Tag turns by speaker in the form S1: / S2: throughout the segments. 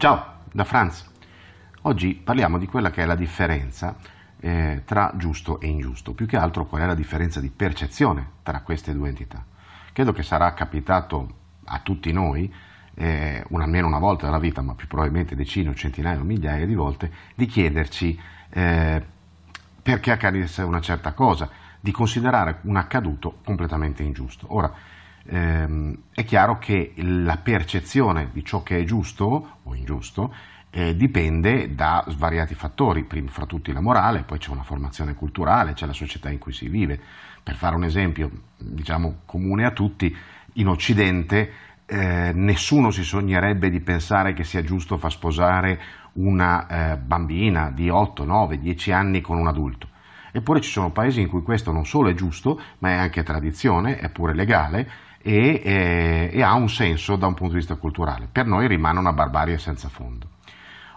S1: Ciao, da Franz. Oggi parliamo di quella che è la differenza eh, tra giusto e ingiusto, più che altro qual è la differenza di percezione tra queste due entità. Credo che sarà capitato a tutti noi, eh, un, almeno una volta nella vita, ma più probabilmente decine o centinaia o migliaia di volte, di chiederci eh, perché accadesse una certa cosa, di considerare un accaduto completamente ingiusto. Ora, ehm, è chiaro che la percezione di ciò che è giusto o ingiusto eh, dipende da svariati fattori, prima fra tutti la morale, poi c'è una formazione culturale, c'è la società in cui si vive. Per fare un esempio, diciamo comune a tutti, in Occidente eh, nessuno si sognerebbe di pensare che sia giusto far sposare una eh, bambina di 8, 9, 10 anni con un adulto. Eppure ci sono paesi in cui questo non solo è giusto, ma è anche tradizione, è pure legale e, e, e ha un senso da un punto di vista culturale. Per noi rimane una barbarie senza fondo.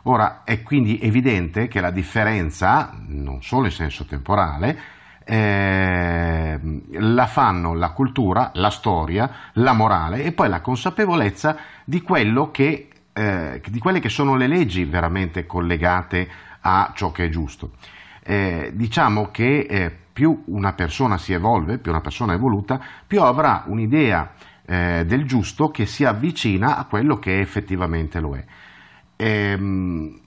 S1: Ora è quindi evidente che la differenza, non solo in senso temporale, eh, la fanno la cultura, la storia, la morale e poi la consapevolezza di, che, eh, di quelle che sono le leggi veramente collegate a ciò che è giusto. Eh, diciamo che eh, più una persona si evolve, più una persona è evoluta, più avrà un'idea eh, del giusto che si avvicina a quello che effettivamente lo è. Ehm,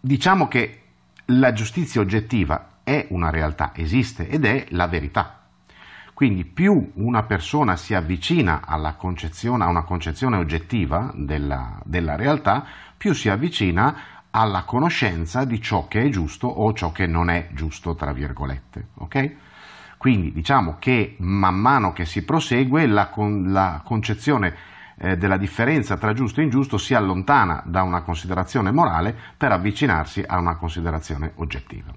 S1: diciamo che la giustizia oggettiva è una realtà, esiste ed è la verità. Quindi più una persona si avvicina a una concezione oggettiva della, della realtà, più si avvicina alla conoscenza di ciò che è giusto o ciò che non è giusto, tra virgolette. Okay? Quindi diciamo che man mano che si prosegue la, con, la concezione eh, della differenza tra giusto e ingiusto si allontana da una considerazione morale per avvicinarsi a una considerazione oggettiva.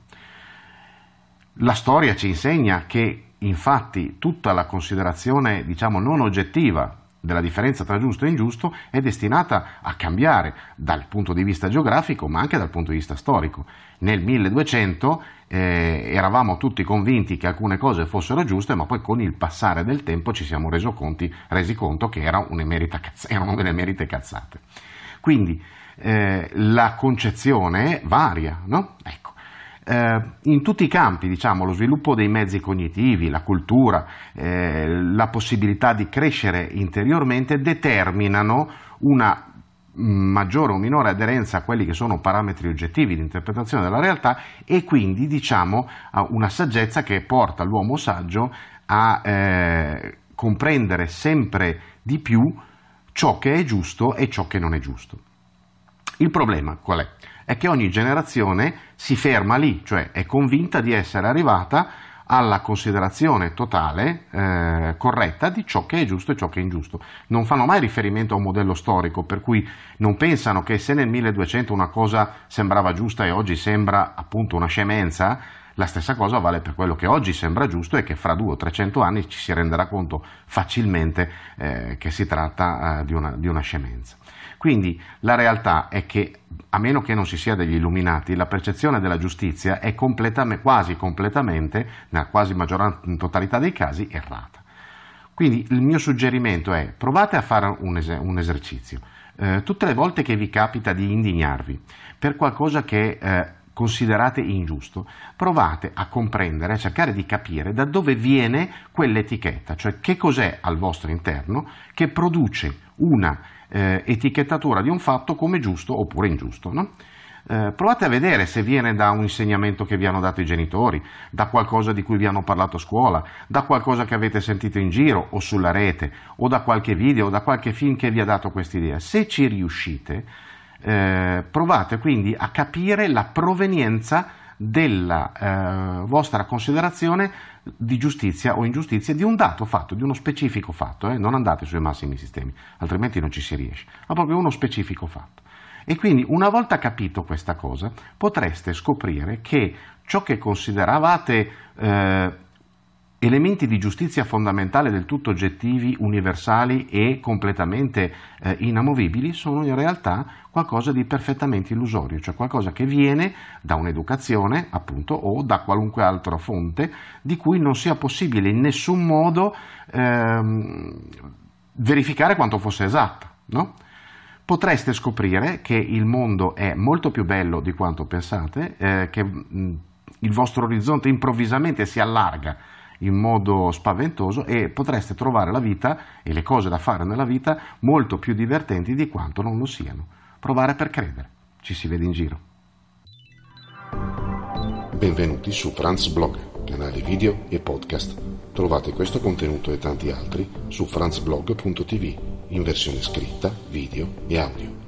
S1: La storia ci insegna che infatti tutta la considerazione diciamo non oggettiva della differenza tra giusto e ingiusto è destinata a cambiare dal punto di vista geografico ma anche dal punto di vista storico. Nel 1200 eh, eravamo tutti convinti che alcune cose fossero giuste ma poi con il passare del tempo ci siamo conti, resi conto che era erano delle merite cazzate. Quindi eh, la concezione varia, no? Ecco eh, in tutti i campi, diciamo, lo sviluppo dei mezzi cognitivi, la cultura, eh, la possibilità di crescere interiormente determinano una maggiore o minore aderenza a quelli che sono parametri oggettivi di interpretazione della realtà e quindi diciamo a una saggezza che porta l'uomo saggio a eh, comprendere sempre di più ciò che è giusto e ciò che non è giusto. Il problema qual è? È che ogni generazione si ferma lì, cioè è convinta di essere arrivata alla considerazione totale, eh, corretta di ciò che è giusto e ciò che è ingiusto. Non fanno mai riferimento a un modello storico, per cui non pensano che se nel 1200 una cosa sembrava giusta e oggi sembra appunto una scemenza, la stessa cosa vale per quello che oggi sembra giusto e che fra 200 o 300 anni ci si renderà conto facilmente eh, che si tratta eh, di, una, di una scemenza. Quindi la realtà è che, a meno che non si sia degli illuminati, la percezione della giustizia è completamente, quasi completamente, nella quasi maggioranza, totalità dei casi, errata. Quindi il mio suggerimento è provate a fare un, es- un esercizio. Eh, tutte le volte che vi capita di indignarvi per qualcosa che eh, considerate ingiusto, provate a comprendere, a cercare di capire da dove viene quell'etichetta, cioè che cos'è al vostro interno che produce una eh, etichettatura di un fatto come giusto oppure ingiusto. No? Eh, provate a vedere se viene da un insegnamento che vi hanno dato i genitori, da qualcosa di cui vi hanno parlato a scuola, da qualcosa che avete sentito in giro o sulla rete, o da qualche video o da qualche film che vi ha dato questa idea. Se ci riuscite, eh, provate quindi a capire la provenienza della eh, vostra considerazione di giustizia o ingiustizia di un dato fatto, di uno specifico fatto, eh? non andate sui massimi sistemi, altrimenti non ci si riesce, ma proprio uno specifico fatto. E quindi una volta capito questa cosa potreste scoprire che ciò che consideravate eh, elementi di giustizia fondamentale del tutto oggettivi, universali e completamente eh, inamovibili sono in realtà qualcosa di perfettamente illusorio, cioè qualcosa che viene da un'educazione, appunto, o da qualunque altra fonte di cui non sia possibile in nessun modo ehm, verificare quanto fosse esatta. No? potreste scoprire che il mondo è molto più bello di quanto pensate, eh, che mh, il vostro orizzonte improvvisamente si allarga in modo spaventoso e potreste trovare la vita e le cose da fare nella vita molto più divertenti di quanto non lo siano. Provare per credere. Ci si vede in giro.
S2: Benvenuti su Franz Blog, canale video e podcast. Trovate questo contenuto e tanti altri su franzblog.tv in versione scritta, video e audio.